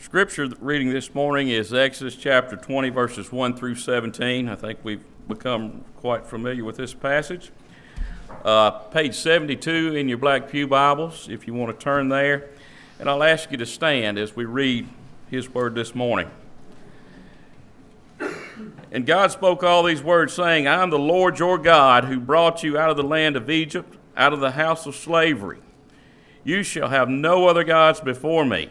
Scripture reading this morning is Exodus chapter 20, verses 1 through 17. I think we've become quite familiar with this passage. Uh, page 72 in your Black Pew Bibles, if you want to turn there. And I'll ask you to stand as we read His Word this morning. And God spoke all these words, saying, I am the Lord your God who brought you out of the land of Egypt, out of the house of slavery. You shall have no other gods before me.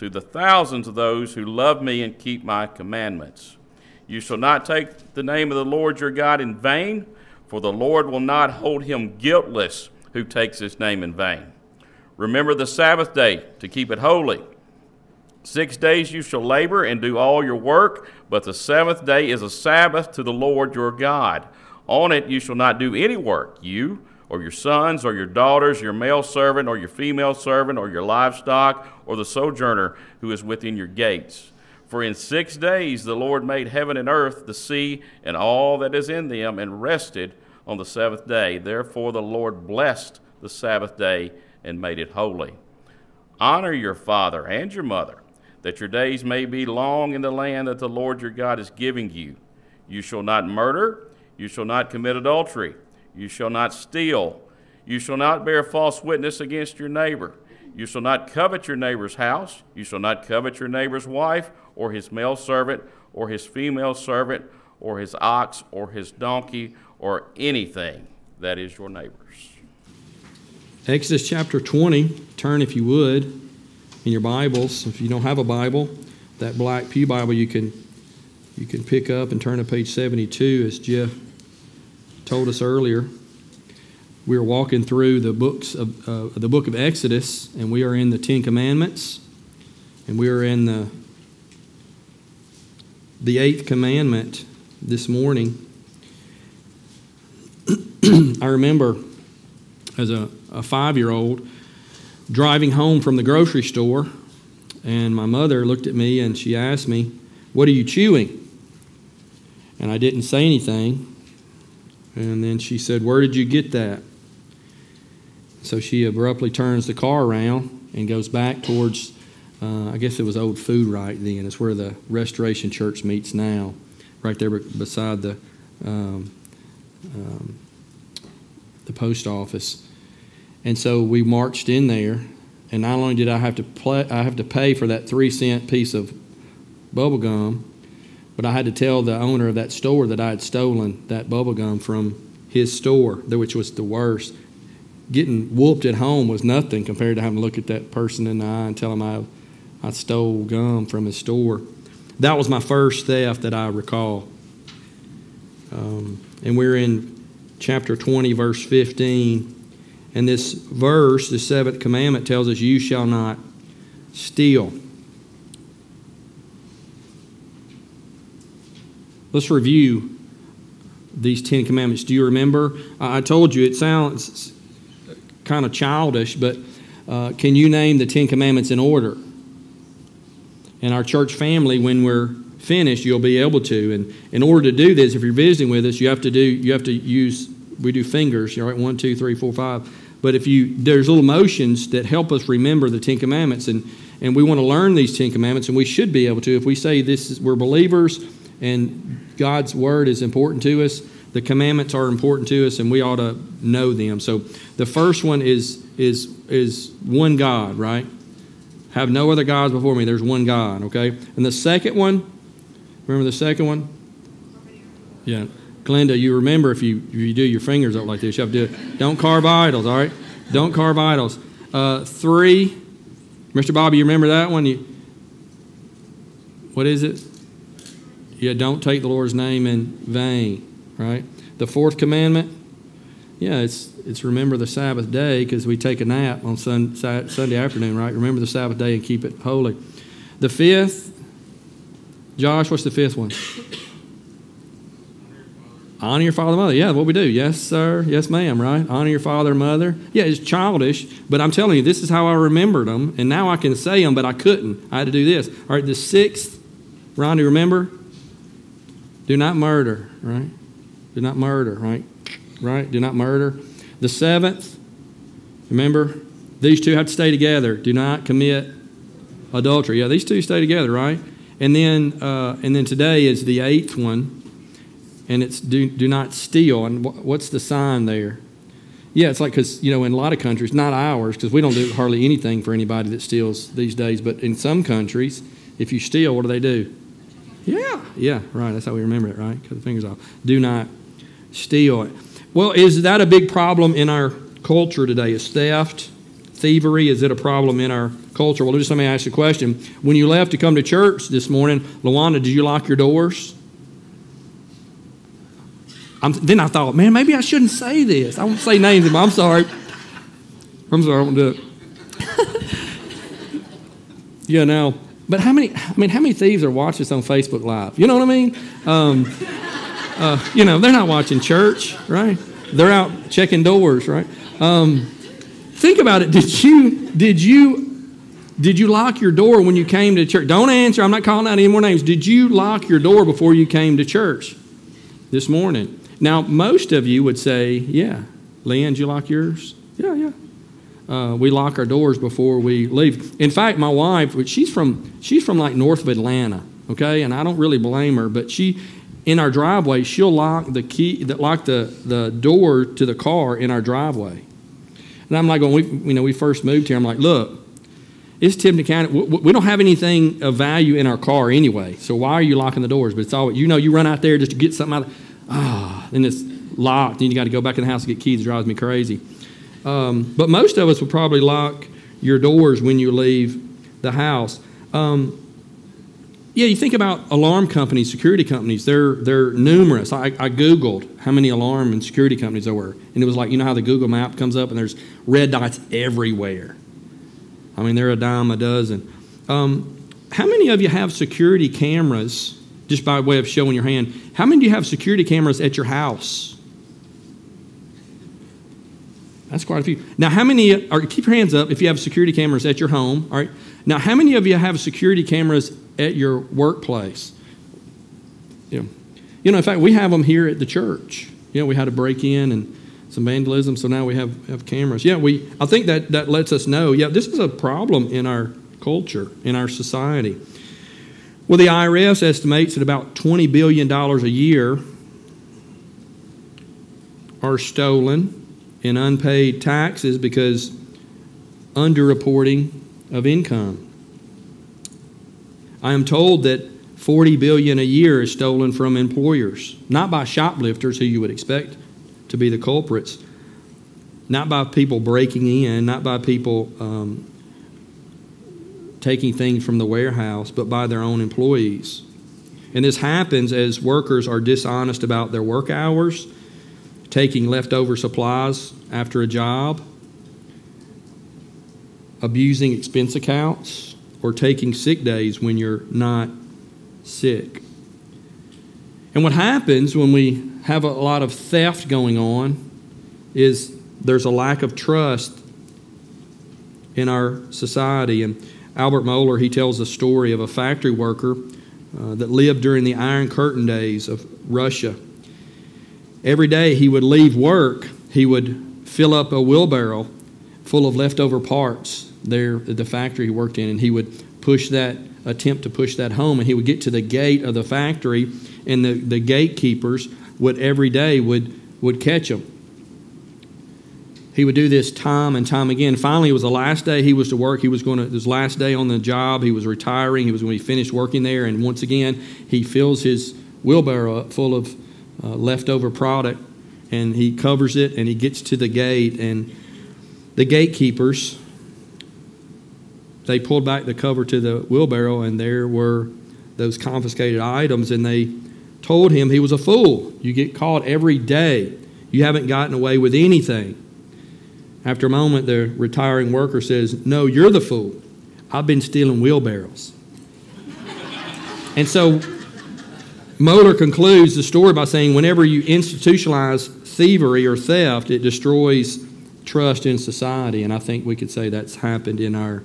to the thousands of those who love me and keep my commandments. You shall not take the name of the Lord your God in vain, for the Lord will not hold him guiltless who takes his name in vain. Remember the Sabbath day to keep it holy. Six days you shall labor and do all your work, but the seventh day is a Sabbath to the Lord your God. On it you shall not do any work, you or your sons or your daughters, your male servant or your female servant, or your livestock, or the sojourner who is within your gates. For in six days the Lord made heaven and earth, the sea, and all that is in them, and rested on the seventh day. Therefore the Lord blessed the Sabbath day and made it holy. Honor your father and your mother, that your days may be long in the land that the Lord your God is giving you. You shall not murder, you shall not commit adultery. You shall not steal. You shall not bear false witness against your neighbor. You shall not covet your neighbor's house. You shall not covet your neighbor's wife, or his male servant, or his female servant, or his ox, or his donkey, or anything that is your neighbor's. Exodus chapter 20. Turn, if you would, in your Bibles. If you don't have a Bible, that black Pew Bible you can you can pick up and turn to page 72 as Jeff told us earlier. We are walking through the books of uh, the book of Exodus, and we are in the Ten Commandments, and we are in the the eighth commandment this morning. I remember as a, a five year old driving home from the grocery store, and my mother looked at me and she asked me, What are you chewing? And I didn't say anything. And then she said, Where did you get that? So she abruptly turns the car around and goes back towards, uh, I guess it was Old Food right then. It's where the Restoration Church meets now, right there beside the, um, um, the post office. And so we marched in there, and not only did I have to play, I have to pay for that three cent piece of bubble gum, but I had to tell the owner of that store that I had stolen that bubble gum from his store, which was the worst. Getting whooped at home was nothing compared to having to look at that person in the eye and tell him I, I stole gum from his store. That was my first theft that I recall. Um, and we're in chapter 20, verse 15. And this verse, the seventh commandment, tells us, You shall not steal. Let's review these Ten Commandments. Do you remember? I told you it sounds kind of childish, but uh, can you name the Ten Commandments in order? In our church family, when we're finished, you'll be able to. And in order to do this, if you're visiting with us, you have to do you have to use we do fingers, all right, one, two, three, four, five. But if you there's little motions that help us remember the Ten Commandments, and and we want to learn these Ten Commandments, and we should be able to if we say this is we're believers and God's word is important to us. The commandments are important to us, and we ought to know them. So the first one is is is one God, right? Have no other gods before me. There's one God, okay? And the second one, remember the second one? Yeah. Glenda, you remember if you if you do your fingers up like this, you have to do it. Don't carve idols, all right? Don't carve idols. Uh, three, Mr. Bobby, you remember that one? You, what is it? Yeah, don't take the Lord's name in vain, right? The fourth commandment, yeah, it's it's remember the Sabbath day because we take a nap on sun, Sunday afternoon, right? Remember the Sabbath day and keep it holy. The fifth, Josh, what's the fifth one? Honor your father and mother. Yeah, what we do. Yes, sir. Yes, ma'am. Right? Honor your father and mother. Yeah, it's childish, but I'm telling you, this is how I remembered them, and now I can say them, but I couldn't. I had to do this. All right, the sixth, Ron, do you remember? Do not murder, right? Do not murder, right? Right? Do not murder. The seventh, remember? These two have to stay together. Do not commit adultery. Yeah, these two stay together, right? And then, uh, and then today is the eighth one and it's do, do not steal. And what's the sign there? Yeah, it's like because, you know, in a lot of countries, not ours, because we don't do hardly anything for anybody that steals these days, but in some countries, if you steal, what do they do? Yeah, right. That's how we remember it, right? Cut the fingers off. Do not steal it. Well, is that a big problem in our culture today? Is theft, thievery, is it a problem in our culture? Well, just let me ask you a question. When you left to come to church this morning, Luana, did you lock your doors? I'm, then I thought, man, maybe I shouldn't say this. I won't say names, but I'm sorry. I'm sorry, I won't do it. yeah, now, but how many? I mean, how many thieves are watching this on Facebook Live? You know what I mean? Um, uh, you know, they're not watching church, right? They're out checking doors, right? Um, think about it. Did you? Did you? Did you lock your door when you came to church? Don't answer. I'm not calling out any more names. Did you lock your door before you came to church this morning? Now, most of you would say, yeah. Leanne, you lock yours? Yeah, yeah. Uh, we lock our doors before we leave. In fact, my wife, she's from she's from like north of Atlanta, okay, and I don't really blame her, but she in our driveway she'll lock the key, that lock the the door to the car in our driveway. And I'm like, when we you know we first moved here, I'm like, look, it's Tipton County. We don't have anything of value in our car anyway, so why are you locking the doors? But it's all you know. You run out there just to get something out. Ah, then it's locked. Then you got to go back in the house and get keys. It drives me crazy. Um, but most of us will probably lock your doors when you leave the house. Um, yeah, you think about alarm companies, security companies. They're they're numerous. I, I googled how many alarm and security companies there were, and it was like you know how the Google map comes up and there's red dots everywhere. I mean, they're a dime a dozen. Um, how many of you have security cameras just by way of showing your hand, how many do you have security cameras at your house? That's quite a few. Now, how many, or keep your hands up if you have security cameras at your home, all right? Now, how many of you have security cameras at your workplace? You know, you know, in fact, we have them here at the church. You know, we had a break in and some vandalism, so now we have, have cameras. Yeah, we, I think that, that lets us know, yeah, this is a problem in our culture, in our society. Well, the IRS estimates that about $20 billion a year are stolen in unpaid taxes because underreporting of income. I am told that 40 billion a year is stolen from employers, not by shoplifters who you would expect to be the culprits, not by people breaking in, not by people um, taking things from the warehouse, but by their own employees. And this happens as workers are dishonest about their work hours, taking leftover supplies after a job, abusing expense accounts, or taking sick days when you're not sick. And what happens when we have a lot of theft going on is there's a lack of trust in our society. And Albert Mohler, he tells a story of a factory worker uh, that lived during the Iron Curtain days of Russia. Every day he would leave work, he would fill up a wheelbarrow full of leftover parts there at the factory he worked in, and he would push that, attempt to push that home, and he would get to the gate of the factory, and the, the gatekeepers would every day would, would catch him he would do this time and time again. Finally, it was the last day he was to work. He was going to, his last day on the job. He was retiring. He was when he finished working there. And once again, he fills his wheelbarrow up full of uh, leftover product and he covers it and he gets to the gate. And the gatekeepers, they pulled back the cover to the wheelbarrow and there were those confiscated items. And they told him he was a fool. You get caught every day. You haven't gotten away with anything. After a moment, the retiring worker says, No, you're the fool. I've been stealing wheelbarrows. and so Mohler concludes the story by saying whenever you institutionalize thievery or theft, it destroys trust in society. And I think we could say that's happened in our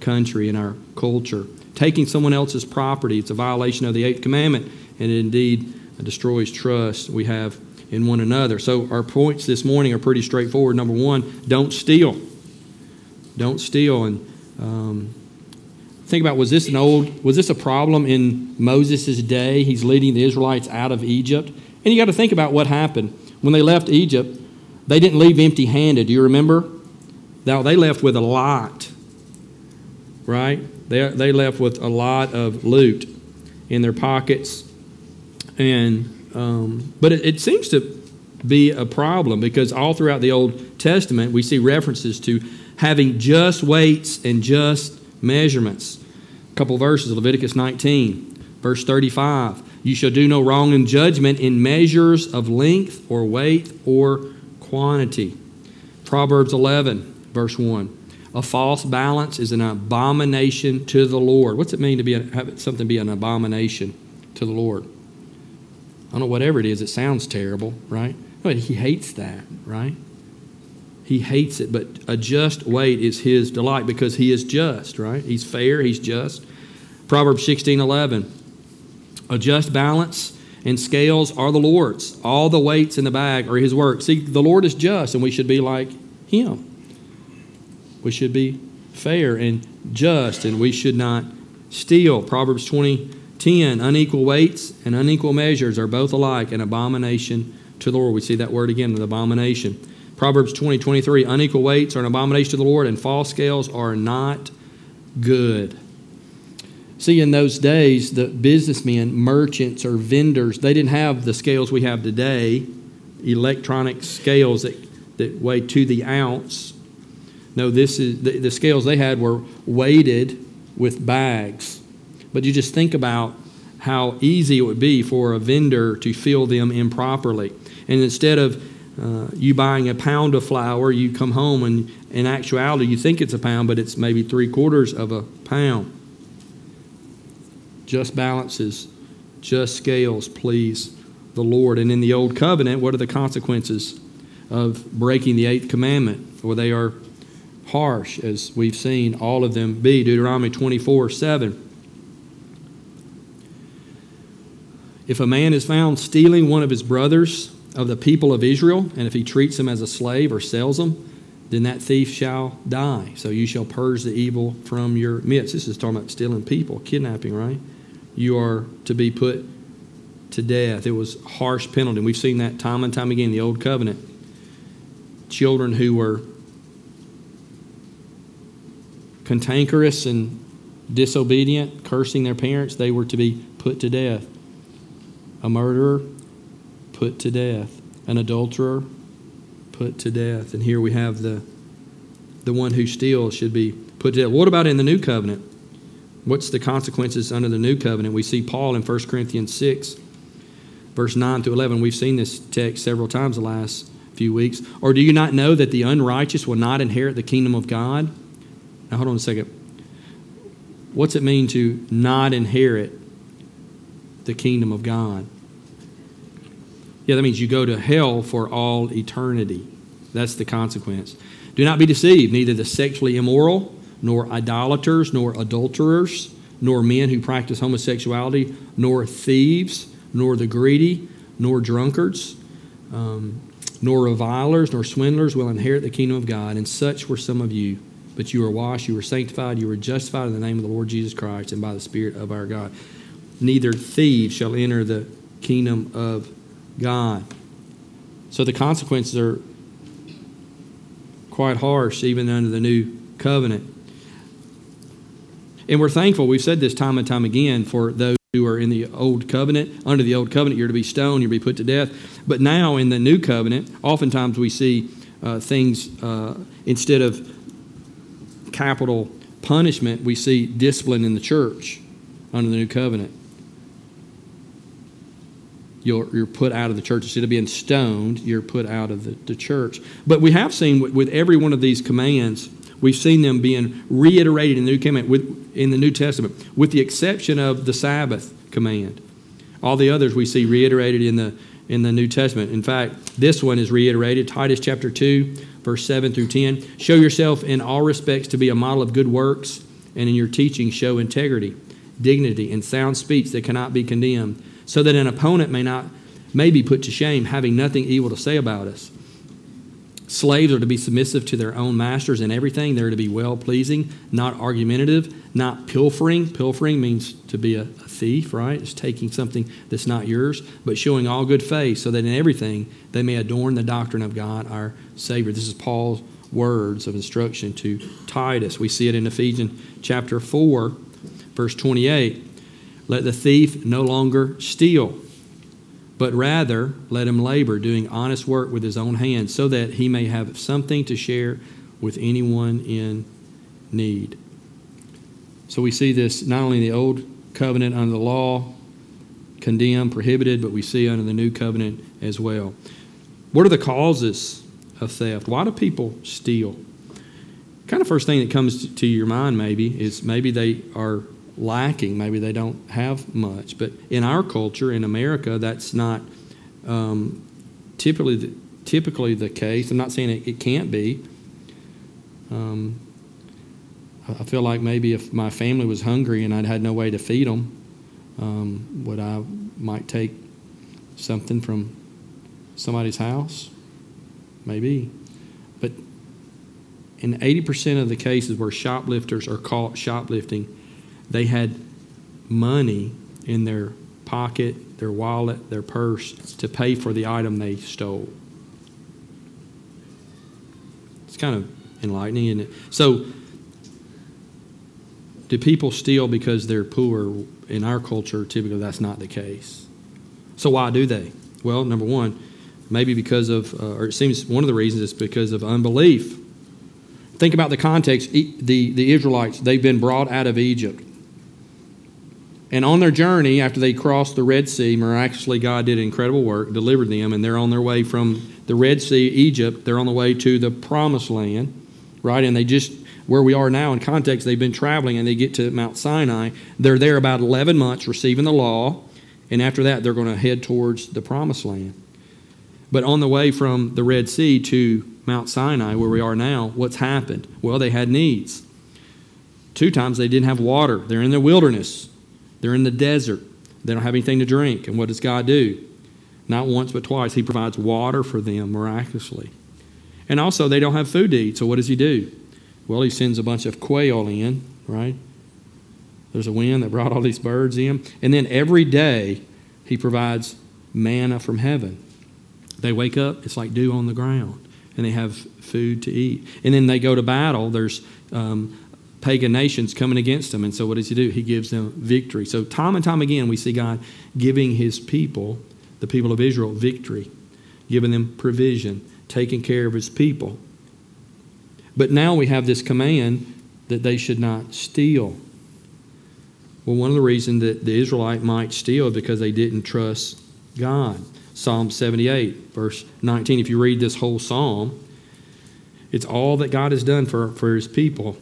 country, in our culture. Taking someone else's property, it's a violation of the Eighth Commandment, and it indeed destroys trust we have in one another. So our points this morning are pretty straightforward. Number one, don't steal. Don't steal. And um, think about was this an old was this a problem in Moses' day? He's leading the Israelites out of Egypt. And you got to think about what happened. When they left Egypt, they didn't leave empty handed. Do you remember? Now they left with a lot. Right? They, they left with a lot of loot in their pockets. And um, but it, it seems to be a problem because all throughout the Old Testament we see references to having just weights and just measurements. A couple verses, Leviticus 19, verse 35. You shall do no wrong in judgment in measures of length or weight or quantity. Proverbs 11, verse 1. A false balance is an abomination to the Lord. What's it mean to be a, have something be an abomination to the Lord? I don't know, whatever it is, it sounds terrible, right? But he hates that, right? He hates it, but a just weight is his delight because he is just, right? He's fair, he's just. Proverbs 16 11. A just balance and scales are the Lord's. All the weights in the bag are his work. See, the Lord is just, and we should be like him. We should be fair and just, and we should not steal. Proverbs 20 10. Unequal weights and unequal measures are both alike an abomination to the Lord. We see that word again, an abomination. Proverbs 20, 23. Unequal weights are an abomination to the Lord, and false scales are not good. See, in those days, the businessmen, merchants, or vendors, they didn't have the scales we have today, electronic scales that, that weigh to the ounce. No, this is the, the scales they had were weighted with bags. But you just think about how easy it would be for a vendor to fill them improperly. And instead of uh, you buying a pound of flour, you come home and in actuality you think it's a pound, but it's maybe three quarters of a pound. Just balances, just scales, please the Lord. And in the Old Covenant, what are the consequences of breaking the eighth commandment? Well, they are harsh, as we've seen all of them be. Deuteronomy 24 7. If a man is found stealing one of his brothers of the people of Israel, and if he treats them as a slave or sells them, then that thief shall die. So you shall purge the evil from your midst. This is talking about stealing people, kidnapping, right? You are to be put to death. It was harsh penalty. We've seen that time and time again in the Old Covenant. Children who were cantankerous and disobedient, cursing their parents, they were to be put to death. A murderer, put to death. An adulterer, put to death. And here we have the, the one who steals should be put to death. What about in the new covenant? What's the consequences under the new covenant? We see Paul in 1 Corinthians 6, verse 9 to 11. We've seen this text several times the last few weeks. Or do you not know that the unrighteous will not inherit the kingdom of God? Now, hold on a second. What's it mean to not inherit the kingdom of God. Yeah, that means you go to hell for all eternity. That's the consequence. Do not be deceived. Neither the sexually immoral, nor idolaters, nor adulterers, nor men who practice homosexuality, nor thieves, nor the greedy, nor drunkards, um, nor revilers, nor swindlers will inherit the kingdom of God. And such were some of you. But you were washed, you were sanctified, you were justified in the name of the Lord Jesus Christ and by the Spirit of our God neither thieves shall enter the kingdom of God. So the consequences are quite harsh, even under the new covenant. And we're thankful, we've said this time and time again, for those who are in the old covenant. Under the old covenant, you're to be stoned, you're to be put to death. But now in the new covenant, oftentimes we see uh, things, uh, instead of capital punishment, we see discipline in the church under the new covenant you're, you're put out of the church. Instead of being stoned, you're put out of the, the church. But we have seen with, with, every one of these commands, we've seen them being reiterated in the New Commandment, with, in the New Testament, with the exception of the Sabbath command. All the others we see reiterated in the in the New Testament. In fact, this one is reiterated Titus chapter 2, verse 7 through 10. Show yourself in all respects to be a model of good works, and in your teaching show integrity, dignity, and sound speech that cannot be condemned, so that an opponent may not may be put to shame, having nothing evil to say about us. Slaves are to be submissive to their own masters in everything. They're to be well pleasing, not argumentative, not pilfering. Pilfering means to be a, a, thief, right? It's taking something that's not yours, but showing all good faith so that in everything they may adorn the doctrine of God our Savior. This is Paul's words of instruction to Titus. We see it in Ephesians chapter 4, verse 28. Let the thief no longer steal but rather let him labor, doing honest work with his own hands, so that he may have something to share with anyone in need. So we see this not only in the old covenant under the law, condemned, prohibited, but we see under the new covenant as well. What are the causes of theft? Why do people steal? Kind of first thing that comes to your mind maybe is maybe they are lacking. Maybe they don't have much. But in our culture, in America, that's not um, typically the, typically the case. I'm not saying it, it can't be. Um, I feel like maybe if my family was hungry and I'd had no way to feed them, um, would I might take something from somebody's house? Maybe. But in 80% of the cases where shoplifters are caught shoplifting, they had money in their pocket, their wallet, their purse to pay for the item they stole. It's kind of enlightening, isn't it? So, do people steal because they're poor? In our culture, typically that's not the case. So, why do they? Well, number one, maybe because of, uh, or it seems one of the reasons is because of unbelief. Think about the context. The, the Israelites, they've been brought out of Egypt. And on their journey, after they crossed the Red Sea, miraculously God did incredible work, delivered them, and they're on their way from the Red Sea, Egypt, they're on the way to the promised land, right? And they just, where we are now in context, they've been traveling and they get to Mount Sinai. They're there about 11 months receiving the law, and after that, they're going to head towards the promised land. But on the way from the Red Sea to Mount Sinai, where we are now, what's happened? Well, they had needs. Two times they didn't have water, they're in the wilderness. They're in the desert. They don't have anything to drink. And what does God do? Not once, but twice. He provides water for them miraculously. And also, they don't have food to eat. So, what does He do? Well, He sends a bunch of quail in, right? There's a wind that brought all these birds in. And then every day, He provides manna from heaven. They wake up, it's like dew on the ground, and they have food to eat. And then they go to battle. There's um, pagan nations coming against them. And so, what does he do? He gives them victory. So, time and time again, we see God giving his people, the people of Israel, victory, giving them provision, taking care of his people. But now we have this command that they should not steal. Well, one of the reasons that the Israelite might steal is because they didn't trust God. Psalm 78, verse 19. If you read this whole psalm, it's all that God has done for, for his people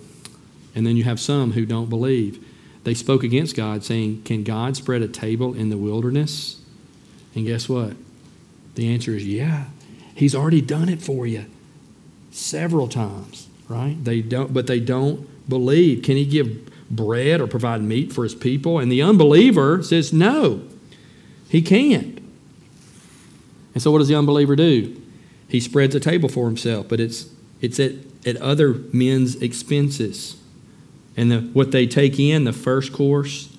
and then you have some who don't believe. They spoke against God, saying, Can God spread a table in the wilderness? And guess what? The answer is yeah. He's already done it for you several times, right? They don't, but they don't believe. Can he give bread or provide meat for his people? And the unbeliever says, No, he can't. And so what does the unbeliever do? He spreads a table for himself, but it's it's at, at other men's expenses. And the, what they take in, the first course,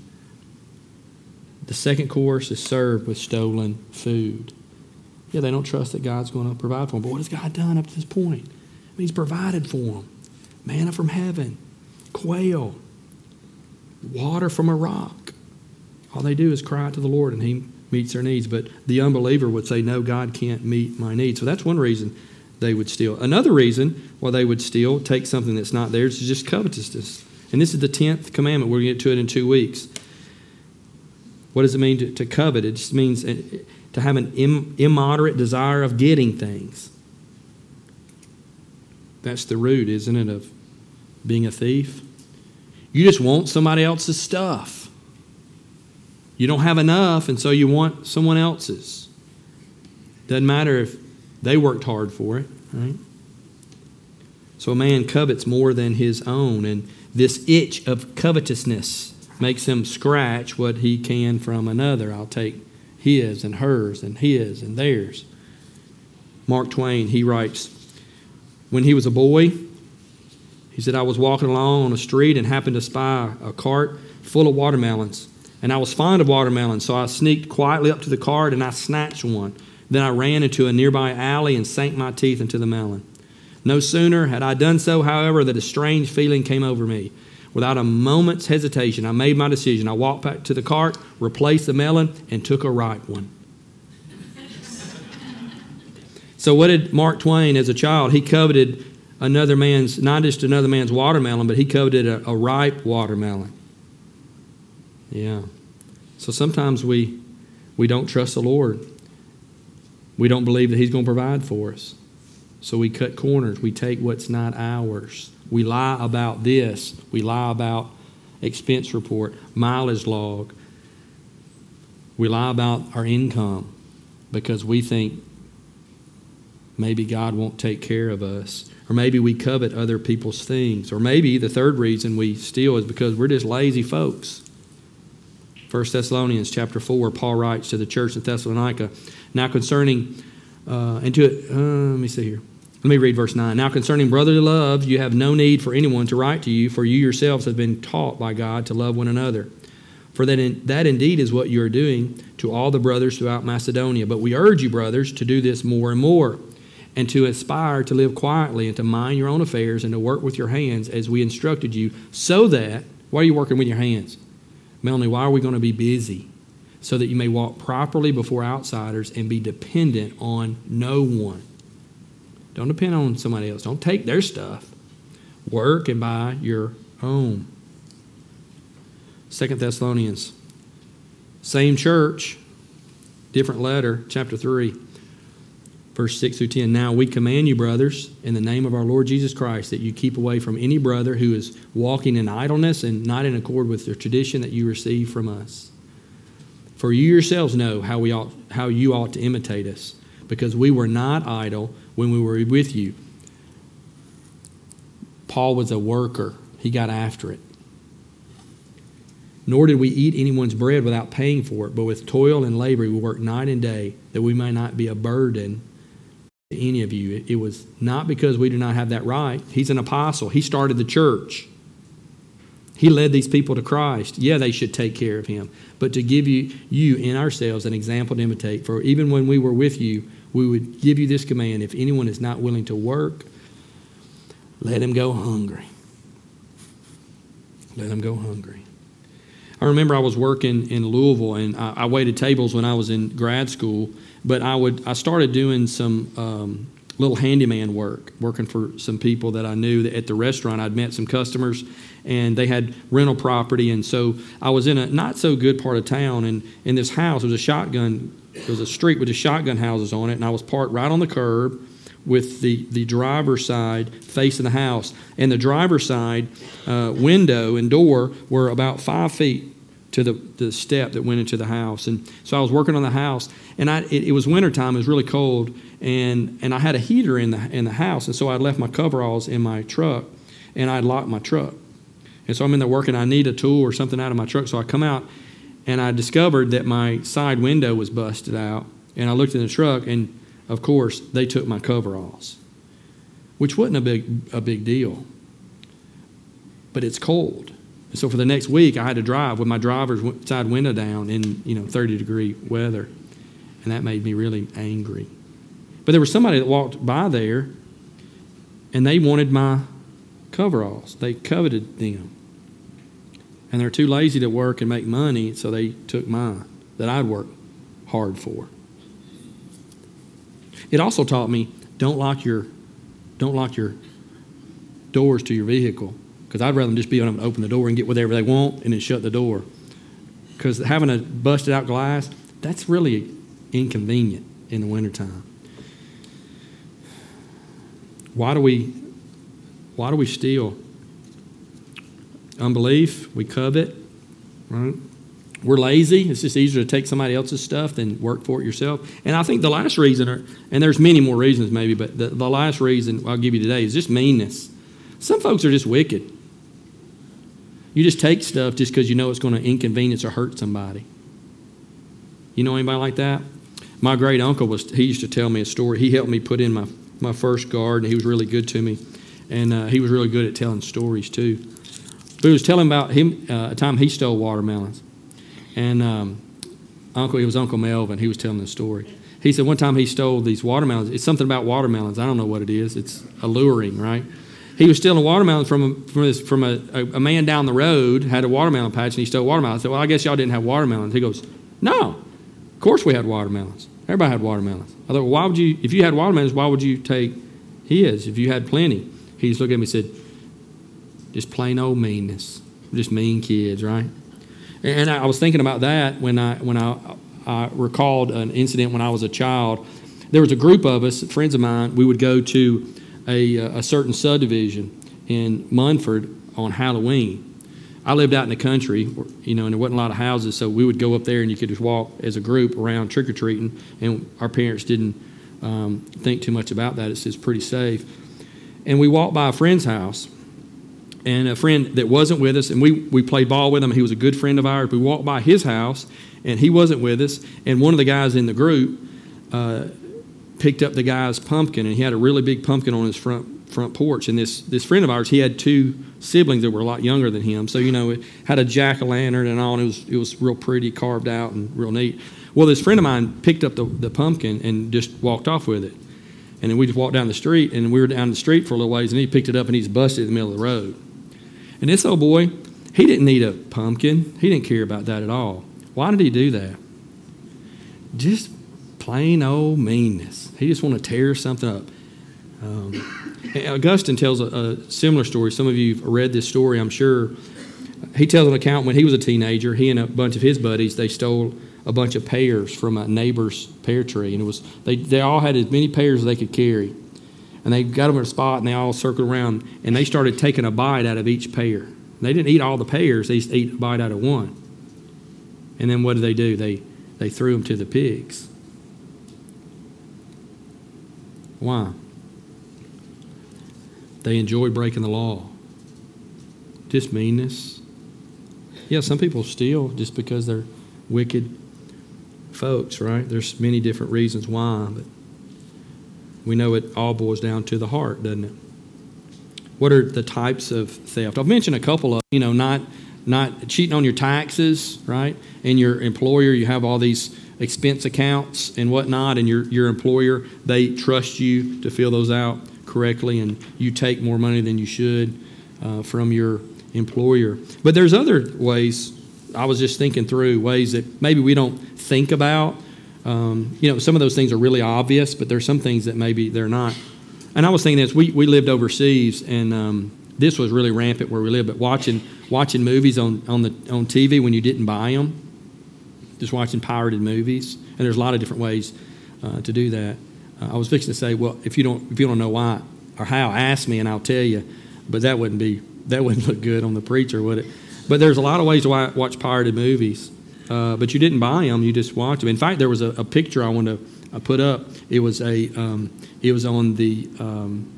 the second course is served with stolen food. Yeah, they don't trust that God's going to provide for them. But what has God done up to this point? I mean, He's provided for them manna from heaven, quail, water from a rock. All they do is cry out to the Lord and He meets their needs. But the unbeliever would say, No, God can't meet my needs. So that's one reason they would steal. Another reason why they would steal, take something that's not theirs, is just covetousness. And this is the 10th commandment. We're going to get to it in two weeks. What does it mean to, to covet? It just means uh, to have an Im, immoderate desire of getting things. That's the root, isn't it, of being a thief? You just want somebody else's stuff. You don't have enough, and so you want someone else's. Doesn't matter if they worked hard for it, right? So a man covets more than his own, and this itch of covetousness makes him scratch what he can from another. I'll take his and hers and his and theirs. Mark Twain, he writes, when he was a boy, he said, I was walking along on a street and happened to spy a cart full of watermelons. And I was fond of watermelons, so I sneaked quietly up to the cart and I snatched one. Then I ran into a nearby alley and sank my teeth into the melon. No sooner had I done so, however, that a strange feeling came over me. Without a moment's hesitation, I made my decision. I walked back to the cart, replaced the melon, and took a ripe one. so, what did Mark Twain as a child? He coveted another man's, not just another man's watermelon, but he coveted a, a ripe watermelon. Yeah. So sometimes we, we don't trust the Lord. We don't believe that He's going to provide for us. So we cut corners. We take what's not ours. We lie about this. We lie about expense report, mileage log. We lie about our income because we think maybe God won't take care of us. Or maybe we covet other people's things. Or maybe the third reason we steal is because we're just lazy folks. 1 Thessalonians chapter 4, Paul writes to the church in Thessalonica, Now concerning, uh, and to it, uh, let me see here. Let me read verse 9. Now concerning brotherly love, you have no need for anyone to write to you, for you yourselves have been taught by God to love one another. For that, in, that indeed is what you are doing to all the brothers throughout Macedonia. But we urge you, brothers, to do this more and more, and to aspire to live quietly, and to mind your own affairs, and to work with your hands as we instructed you, so that, why are you working with your hands? Melanie, why are we going to be busy? So that you may walk properly before outsiders and be dependent on no one. Don't depend on somebody else. Don't take their stuff. Work and buy your own. Second Thessalonians, same church, different letter, chapter 3, verse 6 through 10. Now we command you, brothers, in the name of our Lord Jesus Christ, that you keep away from any brother who is walking in idleness and not in accord with the tradition that you receive from us. For you yourselves know how, we ought, how you ought to imitate us, because we were not idle when we were with you. Paul was a worker, he got after it. Nor did we eat anyone's bread without paying for it, but with toil and labor we worked night and day, that we may not be a burden to any of you. It was not because we do not have that right. He's an apostle, he started the church. He led these people to Christ. Yeah, they should take care of him. But to give you, you in ourselves an example to imitate. For even when we were with you, we would give you this command if anyone is not willing to work, let him go hungry. Let him go hungry. I remember I was working in Louisville and I, I waited tables when I was in grad school, but I would I started doing some um, little handyman work, working for some people that I knew at the restaurant. I'd met some customers and they had rental property, and so I was in a not so good part of town, and in this house there was a shotgun. There was a street with the shotgun houses on it, and I was parked right on the curb with the, the driver's side facing the house. And the driver's side uh, window and door were about five feet to the, the step that went into the house. And so I was working on the house, and I, it, it was wintertime, it was really cold, and, and I had a heater in the, in the house. And so I'd left my coveralls in my truck, and I'd locked my truck. And so I'm in there working, I need a tool or something out of my truck. So I come out, and I discovered that my side window was busted out. And I looked in the truck, and of course, they took my coveralls, which wasn't a big, a big deal. But it's cold. So for the next week, I had to drive with my driver's side window down in you know 30 degree weather, and that made me really angry. But there was somebody that walked by there, and they wanted my coveralls. They coveted them, and they're too lazy to work and make money, so they took mine that I'd worked hard for. It also taught me don't lock your don't lock your doors to your vehicle because I'd rather them just be able to open the door and get whatever they want and then shut the door. Because having a busted out glass, that's really inconvenient in the wintertime. Why do we why do we steal? Unbelief, we covet, right? we're lazy. It's just easier to take somebody else's stuff than work for it yourself. And I think the last reason, are, and there's many more reasons maybe, but the, the last reason I'll give you today is just meanness. Some folks are just wicked. You just take stuff just because you know it's going to inconvenience or hurt somebody. You know anybody like that? My great uncle was, he used to tell me a story. He helped me put in my, my first garden. He was really good to me. And uh, he was really good at telling stories too. But he was telling about him uh, a time he stole watermelons. And um, Uncle, it was Uncle Melvin. He was telling the story. He said one time he stole these watermelons. It's something about watermelons. I don't know what it is. It's alluring, right? He was stealing watermelons from a, from, from a, a, a, man down the road had a watermelon patch and he stole watermelons. I said, "Well, I guess y'all didn't have watermelons." He goes, "No, of course we had watermelons. Everybody had watermelons." I thought, well, "Why would you? If you had watermelons, why would you take his? If you had plenty?" He just looked at me and said, "Just plain old meanness. Just mean kids, right?" And I was thinking about that when I when I, I recalled an incident when I was a child. There was a group of us, friends of mine. We would go to a, a certain subdivision in Munford on Halloween. I lived out in the country, you know, and there wasn't a lot of houses, so we would go up there and you could just walk as a group around trick or treating, and our parents didn't um, think too much about that. It's just pretty safe. And we walked by a friend's house, and a friend that wasn't with us, and we, we played ball with him. He was a good friend of ours. We walked by his house, and he wasn't with us. And one of the guys in the group uh, picked up the guy's pumpkin, and he had a really big pumpkin on his front front porch. And this this friend of ours, he had two siblings that were a lot younger than him. So you know, it had a jack o' lantern and all. And it was it was real pretty, carved out, and real neat. Well, this friend of mine picked up the, the pumpkin and just walked off with it. And then we just walked down the street, and we were down the street for a little ways, and he picked it up and he's busted in the middle of the road. And this old boy, he didn't need a pumpkin. He didn't care about that at all. Why did he do that? Just plain old meanness. He just want to tear something up. Um, Augustine tells a, a, similar story. Some of you have read this story, I'm sure. He tells an account when he was a teenager, he and a bunch of his buddies, they stole a bunch of pears from a neighbor's pear tree. And it was they, they all had as many pears as they could carry and they got them in a spot and they all circled around and they started taking a bite out of each pear. They didn't eat all the pears, they ate a bite out of one. And then what did they do? They, they threw them to the pigs. Why? They enjoy breaking the law. Just meanness. Yeah, some people steal just because they're wicked folks, right? There's many different reasons why, but we know it all boils down to the heart, doesn't it? What are the types of theft? I've mentioned a couple of, you know, not not cheating on your taxes, right? And your employer, you have all these expense accounts and whatnot, and your your employer, they trust you to fill those out correctly, and you take more money than you should uh, from your employer. But there's other ways. I was just thinking through ways that maybe we don't think about um, you know, some of those things are really obvious, but there's some things that maybe they're not. And I was thinking this: we, we lived overseas, and um, this was really rampant where we lived. But watching watching movies on on the on TV when you didn't buy them, just watching pirated movies, and there's a lot of different ways uh, to do that. Uh, I was fixing to say, well, if you don't if you don't know why or how, ask me and I'll tell you. But that wouldn't be that wouldn't look good on the preacher, would it? But there's a lot of ways to watch pirated movies. Uh, but you didn't buy them; you just watched them. In fact, there was a, a picture I want to uh, put up. It was a um, it was on the um,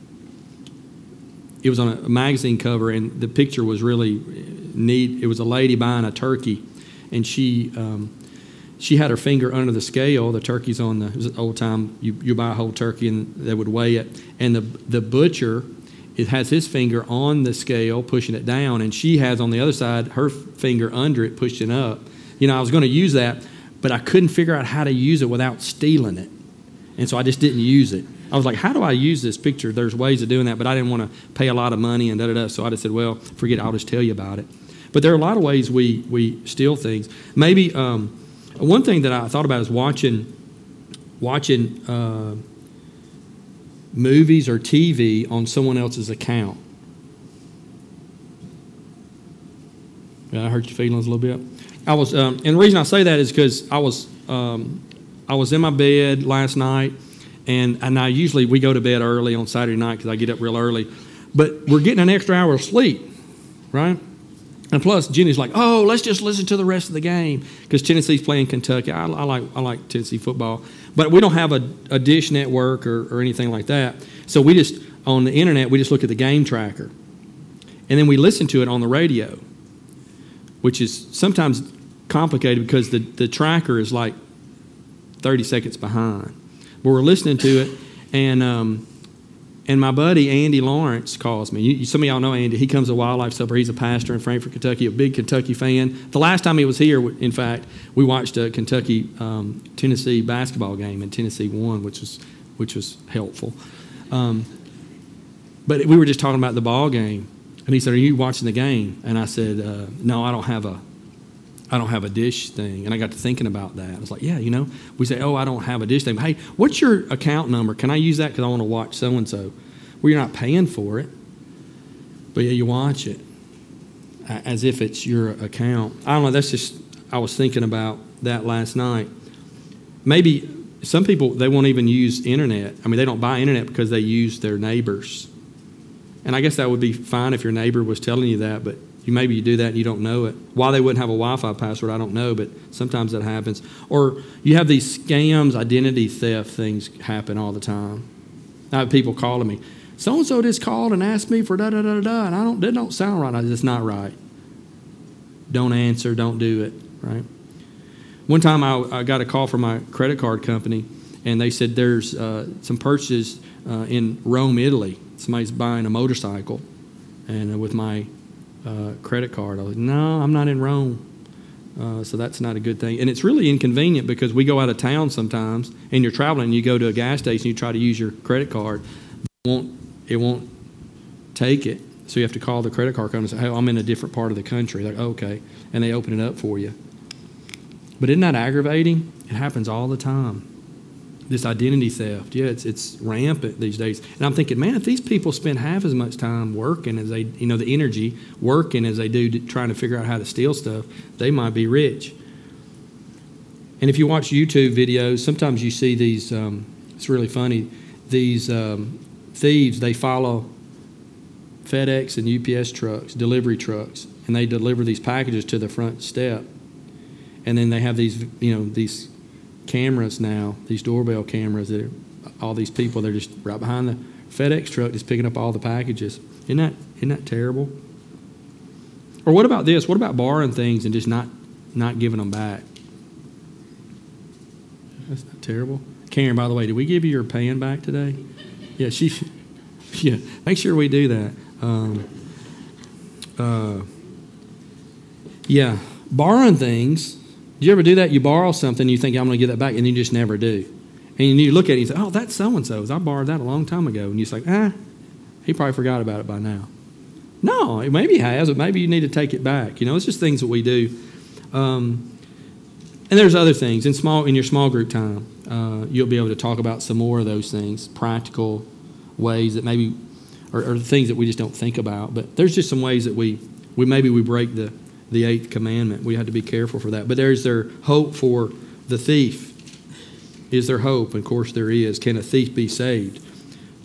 it was on a magazine cover, and the picture was really neat. It was a lady buying a turkey, and she um, she had her finger under the scale. The turkey's on the it was old time. You you buy a whole turkey, and they would weigh it, and the the butcher. It has his finger on the scale, pushing it down, and she has on the other side her finger under it, pushing up you know, I was going to use that, but I couldn't figure out how to use it without stealing it. And so I just didn't use it. I was like, how do I use this picture? There's ways of doing that, but I didn't want to pay a lot of money and da da da. So I just said, well, forget it. I'll just tell you about it. But there are a lot of ways we, we steal things. Maybe um, one thing that I thought about is watching, watching uh, movies or TV on someone else's account. Yeah, I hurt your feelings a little bit. I was, um, and the reason I say that is because I was, um, I was in my bed last night, and and I usually we go to bed early on Saturday night because I get up real early, but we're getting an extra hour of sleep, right? And plus, Jenny's like, "Oh, let's just listen to the rest of the game because Tennessee's playing Kentucky. I, I, like I like Tennessee football, but we don't have a, a dish network or, or anything like that. So we just on the internet we just look at the game tracker, and then we listen to it on the radio, which is sometimes complicated because the the tracker is like thirty seconds behind. But we're listening to it, and um, and my buddy Andy Lawrence calls me. You, some of y'all know Andy. He comes to Wildlife Supper. He's a pastor in Frankfort, Kentucky, a big Kentucky fan. The last time he was here, in fact, we watched a Kentucky um, Tennessee basketball game, and Tennessee won, which was which was helpful. Um, but we were just talking about the ball game, and he said, "Are you watching the game?" And I said, uh, "No, I don't have a I don't have a dish thing. And I got to thinking about that. I was like, yeah, you know, we say, oh, I don't have a dish thing. Hey, what's your account number? Can I use that because I want to watch so and so? Well, you're not paying for it, but yeah, you watch it as if it's your account. I don't know. That's just, I was thinking about that last night. Maybe some people, they won't even use internet. I mean, they don't buy internet because they use their neighbors. And I guess that would be fine if your neighbor was telling you that, but you maybe you do that and you don't know it. Why they wouldn't have a Wi-Fi password, I don't know, but sometimes that happens. Or you have these scams, identity theft things happen all the time. I have people calling me. So and so just called and asked me for da da da da da, and I don't. That don't sound right. It's not right. Don't answer. Don't do it. Right. One time I, I got a call from my credit card company, and they said there's uh, some purchases uh, in Rome, Italy. Somebody's buying a motorcycle, and uh, with my uh, credit card. I was like, no, I'm not in Rome. Uh, so that's not a good thing. And it's really inconvenient because we go out of town sometimes and you're traveling, and you go to a gas station, you try to use your credit card. It won't, it won't take it. So you have to call the credit card company and say, hey, I'm in a different part of the country. Like, okay. And they open it up for you. But isn't that aggravating? It happens all the time this identity theft. Yeah, it's it's rampant these days. And I'm thinking, man, if these people spend half as much time working as they, you know, the energy working as they do to, trying to figure out how to steal stuff, they might be rich. And if you watch YouTube videos, sometimes you see these. Um, it's really funny. These um, thieves they follow FedEx and UPS trucks, delivery trucks, and they deliver these packages to the front step. And then they have these, you know, these cameras now, these doorbell cameras that are, all these people, they're just right behind the FedEx truck just picking up all the packages. Isn't that, isn't that terrible? Or what about this? What about borrowing things and just not, not giving them back? That's not terrible. Karen, by the way, did we give you your pan back today? Yeah, she. Yeah, make sure we do that. Um, uh, yeah, borrowing things do you ever do that? You borrow something, you think, I'm going to get that back, and you just never do. And you look at it and you say, oh, that's so and so's. I borrowed that a long time ago. And you say, ah, he probably forgot about it by now. No, maybe he has, but maybe you need to take it back. You know, it's just things that we do. Um, and there's other things in small in your small group time. Uh, you'll be able to talk about some more of those things, practical ways that maybe, or, or things that we just don't think about. But there's just some ways that we, we maybe we break the the eighth commandment. We have to be careful for that. But there's their hope for the thief. Is there hope? Of course, there is. Can a thief be saved?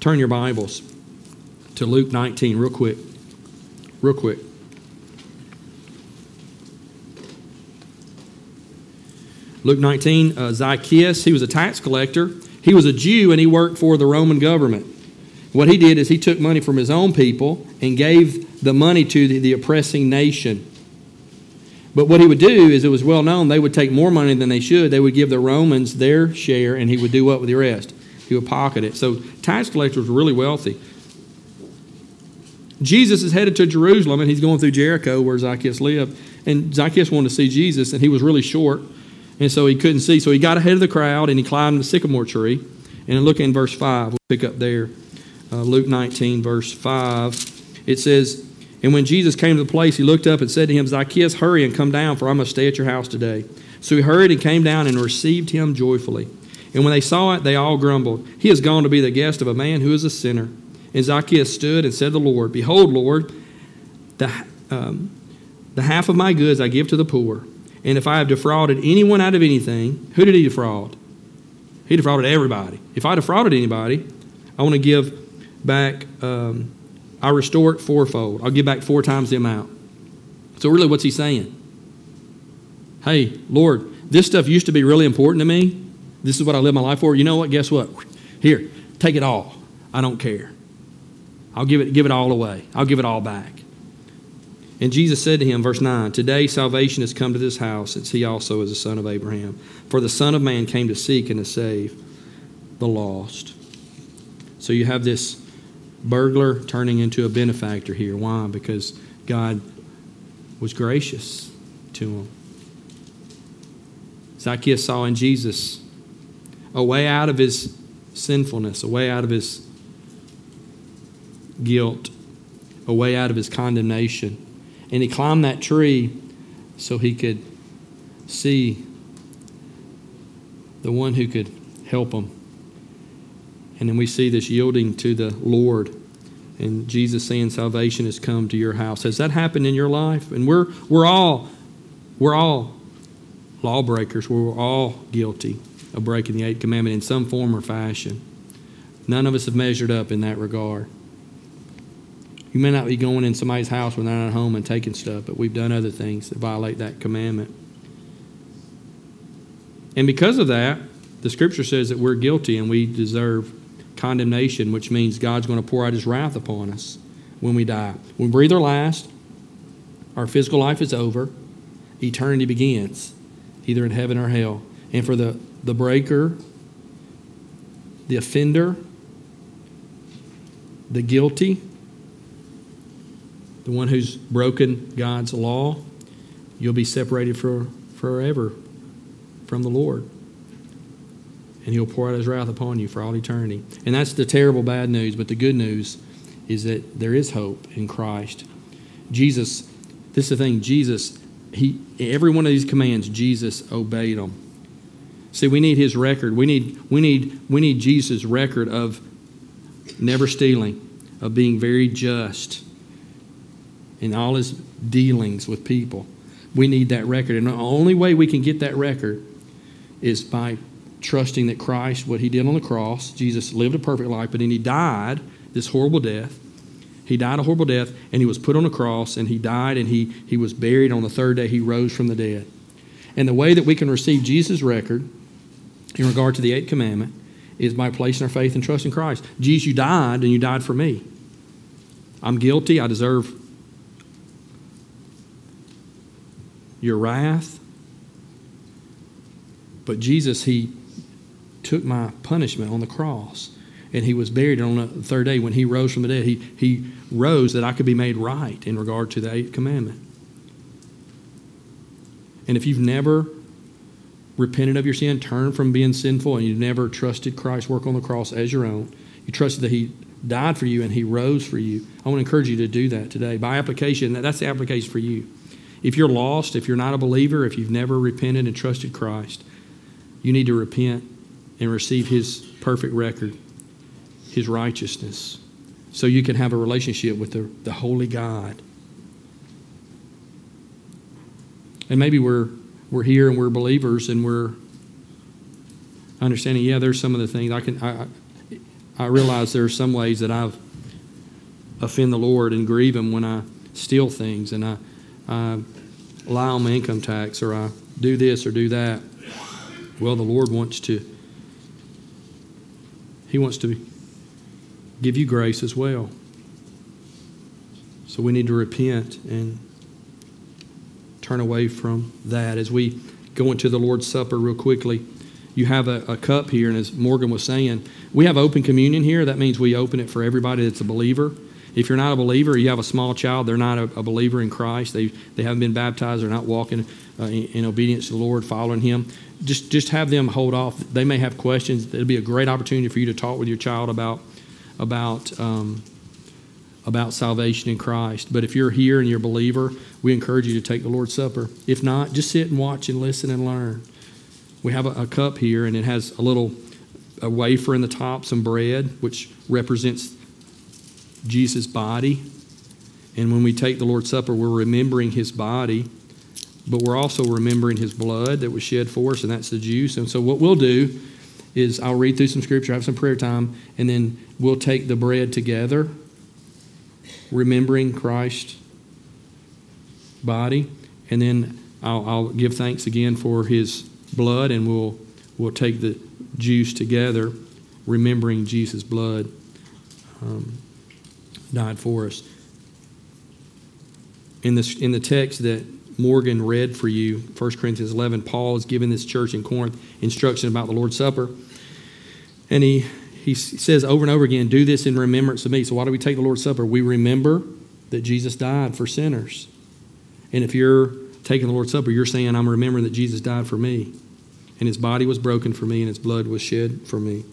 Turn your Bibles to Luke 19, real quick. Real quick. Luke 19, uh, Zacchaeus, he was a tax collector. He was a Jew and he worked for the Roman government. What he did is he took money from his own people and gave the money to the, the oppressing nation. But what he would do is it was well known they would take more money than they should. They would give the Romans their share, and he would do what with the rest? He would pocket it. So tax collectors were really wealthy. Jesus is headed to Jerusalem, and he's going through Jericho where Zacchaeus lived. And Zacchaeus wanted to see Jesus, and he was really short, and so he couldn't see. So he got ahead of the crowd, and he climbed the sycamore tree. And look in verse 5. We'll pick up there. Uh, Luke 19, verse 5. It says, and when Jesus came to the place, he looked up and said to him, Zacchaeus, hurry and come down, for I must stay at your house today. So he hurried and came down and received him joyfully. And when they saw it, they all grumbled, He has gone to be the guest of a man who is a sinner. And Zacchaeus stood and said to the Lord, Behold, Lord, the, um, the half of my goods I give to the poor. And if I have defrauded anyone out of anything, who did he defraud? He defrauded everybody. If I defrauded anybody, I want to give back um, I restore it fourfold. I'll give back four times the amount. So, really, what's he saying? Hey, Lord, this stuff used to be really important to me. This is what I live my life for. You know what? Guess what? Here, take it all. I don't care. I'll give it, give it all away. I'll give it all back. And Jesus said to him, verse 9, Today salvation has come to this house, since he also is a son of Abraham. For the Son of Man came to seek and to save the lost. So you have this burglar turning into a benefactor here. Why? Because God was gracious to him. Zacchaeus saw in Jesus a way out of his sinfulness, a way out of his guilt, a way out of his condemnation. And he climbed that tree so he could see the one who could help him. And then we see this yielding to the Lord and Jesus saying salvation has come to your house. Has that happened in your life? And we're we're all we're all lawbreakers. We're all guilty of breaking the eighth commandment in some form or fashion. None of us have measured up in that regard. You may not be going in somebody's house when they're not home and taking stuff, but we've done other things that violate that commandment. And because of that, the scripture says that we're guilty and we deserve condemnation, which means God's going to pour out his wrath upon us when we die. When we breathe our last, our physical life is over, eternity begins, either in heaven or hell. And for the, the breaker, the offender, the guilty, the one who's broken God's law, you'll be separated for forever from the Lord and he'll pour out his wrath upon you for all eternity. And that's the terrible bad news, but the good news is that there is hope in Christ. Jesus, this is the thing, Jesus, he every one of these commands, Jesus obeyed them. See, we need his record. We need we need we need Jesus' record of never stealing, of being very just in all his dealings with people. We need that record. And the only way we can get that record is by trusting that Christ, what he did on the cross, Jesus lived a perfect life, but then he died this horrible death. He died a horrible death, and he was put on a cross, and he died, and he, he was buried. On the third day, he rose from the dead. And the way that we can receive Jesus' record in regard to the eighth commandment is by placing our faith and trust in Christ. Jesus, you died, and you died for me. I'm guilty. I deserve your wrath. But Jesus, He took my punishment on the cross. And he was buried on the third day when he rose from the dead. He, he rose that I could be made right in regard to the eighth commandment. And if you've never repented of your sin, turned from being sinful, and you've never trusted Christ's work on the cross as your own, you trusted that he died for you and he rose for you. I want to encourage you to do that today. By application, that's the application for you. If you're lost, if you're not a believer, if you've never repented and trusted Christ, you need to repent and receive His perfect record, His righteousness, so you can have a relationship with the, the Holy God. And maybe we're, we're here and we're believers and we're understanding, yeah, there's some of the things I can, I, I realize there are some ways that I've offend the Lord and grieve Him when I steal things and I, I lie on my income tax or I do this or do that. Well, the Lord wants to he wants to give you grace as well. So we need to repent and turn away from that. As we go into the Lord's Supper, real quickly, you have a, a, cup here, and as Morgan was saying, we have open communion here. That means we open it for everybody that's a believer. If you're not a believer, you have a small child, they're not a, a believer in Christ, they, they haven't been baptized, they're not walking uh, in, in, obedience to the Lord, following Him, just, just have them hold off. They may have questions. It'll be a great opportunity for you to talk with your child about, about, um, about salvation in Christ. But if you're here and you're a believer, we encourage you to take the Lord's Supper. If not, just sit and watch and listen and learn. We have a, a cup here, and it has a little a wafer in the top, some bread, which represents Jesus' body. And when we take the Lord's Supper, we're remembering his body, but we're also remembering his blood that was shed for us, and that's the juice. And so, what we'll do is I'll read through some scripture, have some prayer time, and then we'll take the bread together, remembering Christ's body, and then I'll, I'll give thanks again for his blood, and we'll we'll take the juice together, remembering Jesus' blood um, died for us. In this in the text that Morgan read for you, 1 Corinthians 11, Paul is giving this church in Corinth instruction about the Lord's Supper, and he he says over and over again, "Do this in remembrance of me." So why do we take the Lord's Supper? We remember that Jesus died for sinners, and if you're taking the Lord's Supper, you're saying, "I'm remembering that Jesus died for me." and his body was broken for me, and his blood was shed for me.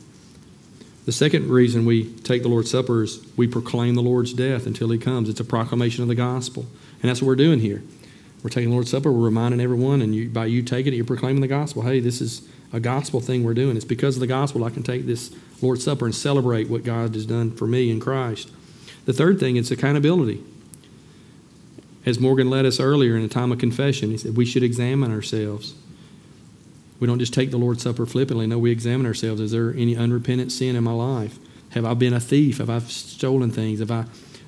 The second reason we take the Lord's Supper is we proclaim the Lord's death until he comes. It's a proclamation of the gospel. And that's what we're doing here. We're taking the Lord's Supper, we're reminding everyone, and you, by you taking it, you're proclaiming the gospel. Hey, this is a gospel thing we're doing. It's because of the gospel I can take this Lord's Supper and celebrate what God has done for me in Christ. The third thing is accountability. As Morgan led us earlier in a time of confession, he said we should examine ourselves. We don't just take the Lord's Supper flippantly. No, we examine ourselves. Is there any unrepentant sin in my life? Have I been a thief? Have I stolen things? Have I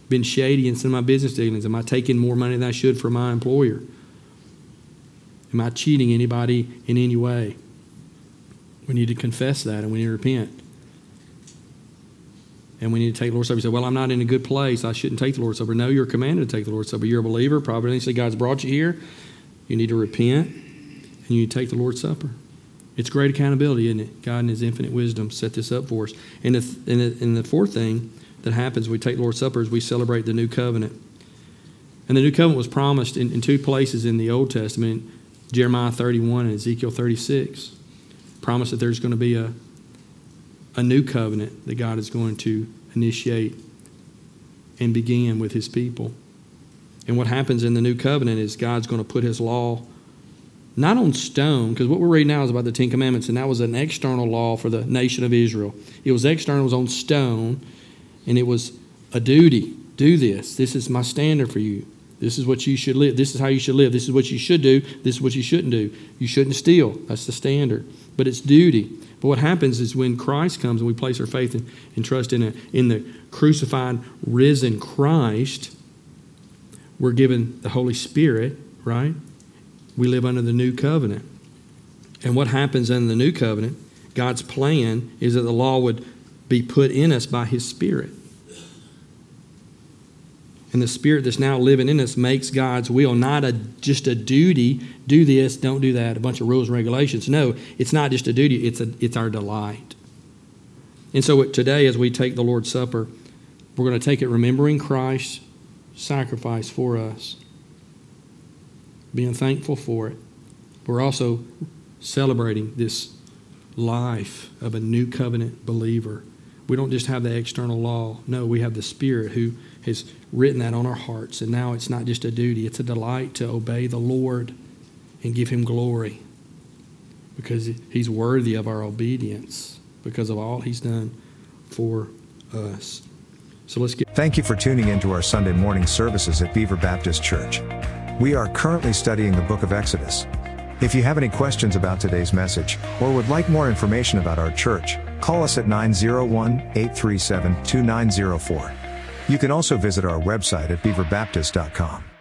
been shady in some of my business dealings? Am I taking more money than I should for my employer? Am I cheating anybody in any way? We need to confess that and we need to repent. And we need to take the Lord's Supper. You say, Well, I'm not in a good place. I shouldn't take the Lord's Supper. No, you're commanded to take the Lord's Supper. You're a believer. Providentially, God's brought you here. You need to repent and you take the Lord's Supper. It's great accountability, isn't it? God in His infinite wisdom set this up for us. And the, and the, and the fourth thing that happens we take Lord's Supper is we celebrate the new covenant. And the new covenant was promised in, in two places in the Old Testament Jeremiah 31 and Ezekiel 36. Promise that there's going to be a, a new covenant that God is going to initiate and begin with His people. And what happens in the new covenant is God's going to put His law not on stone, because what we're reading now is about the Ten Commandments, and that was an external law for the nation of Israel. It was external, it was on stone, and it was a duty. Do this. This is my standard for you. This is what you should live. This is how you should live. This is what you should do. This is what you shouldn't do. You shouldn't steal. That's the standard. But it's duty. But what happens is when Christ comes and we place our faith and, trust in, a, in the crucified, risen Christ, we're given the Holy Spirit, right? We live under the new covenant. And what happens in the new covenant, God's plan is that the law would be put in us by His Spirit. And the Spirit that's now living in us makes God's will not a, just a duty do this, don't do that, a bunch of rules and regulations. No, it's not just a duty, it's, a, it's our delight. And so today, as we take the Lord's Supper, we're going to take it remembering Christ's sacrifice for us being thankful for it. We're also celebrating this life of a new covenant believer. We don't just have the external law. No, we have the Spirit who has written that on our hearts. And now it's not just a duty, it's a delight to obey the Lord and give Him glory because He's worthy of our obedience because of all He's done for us. So let's get. Thank you for tuning in to our Sunday morning services at Beaver Baptist Church. We are currently studying the book of Exodus. If you have any questions about today's message, or would like more information about our church, call us at 901 837 2904. You can also visit our website at beaverbaptist.com.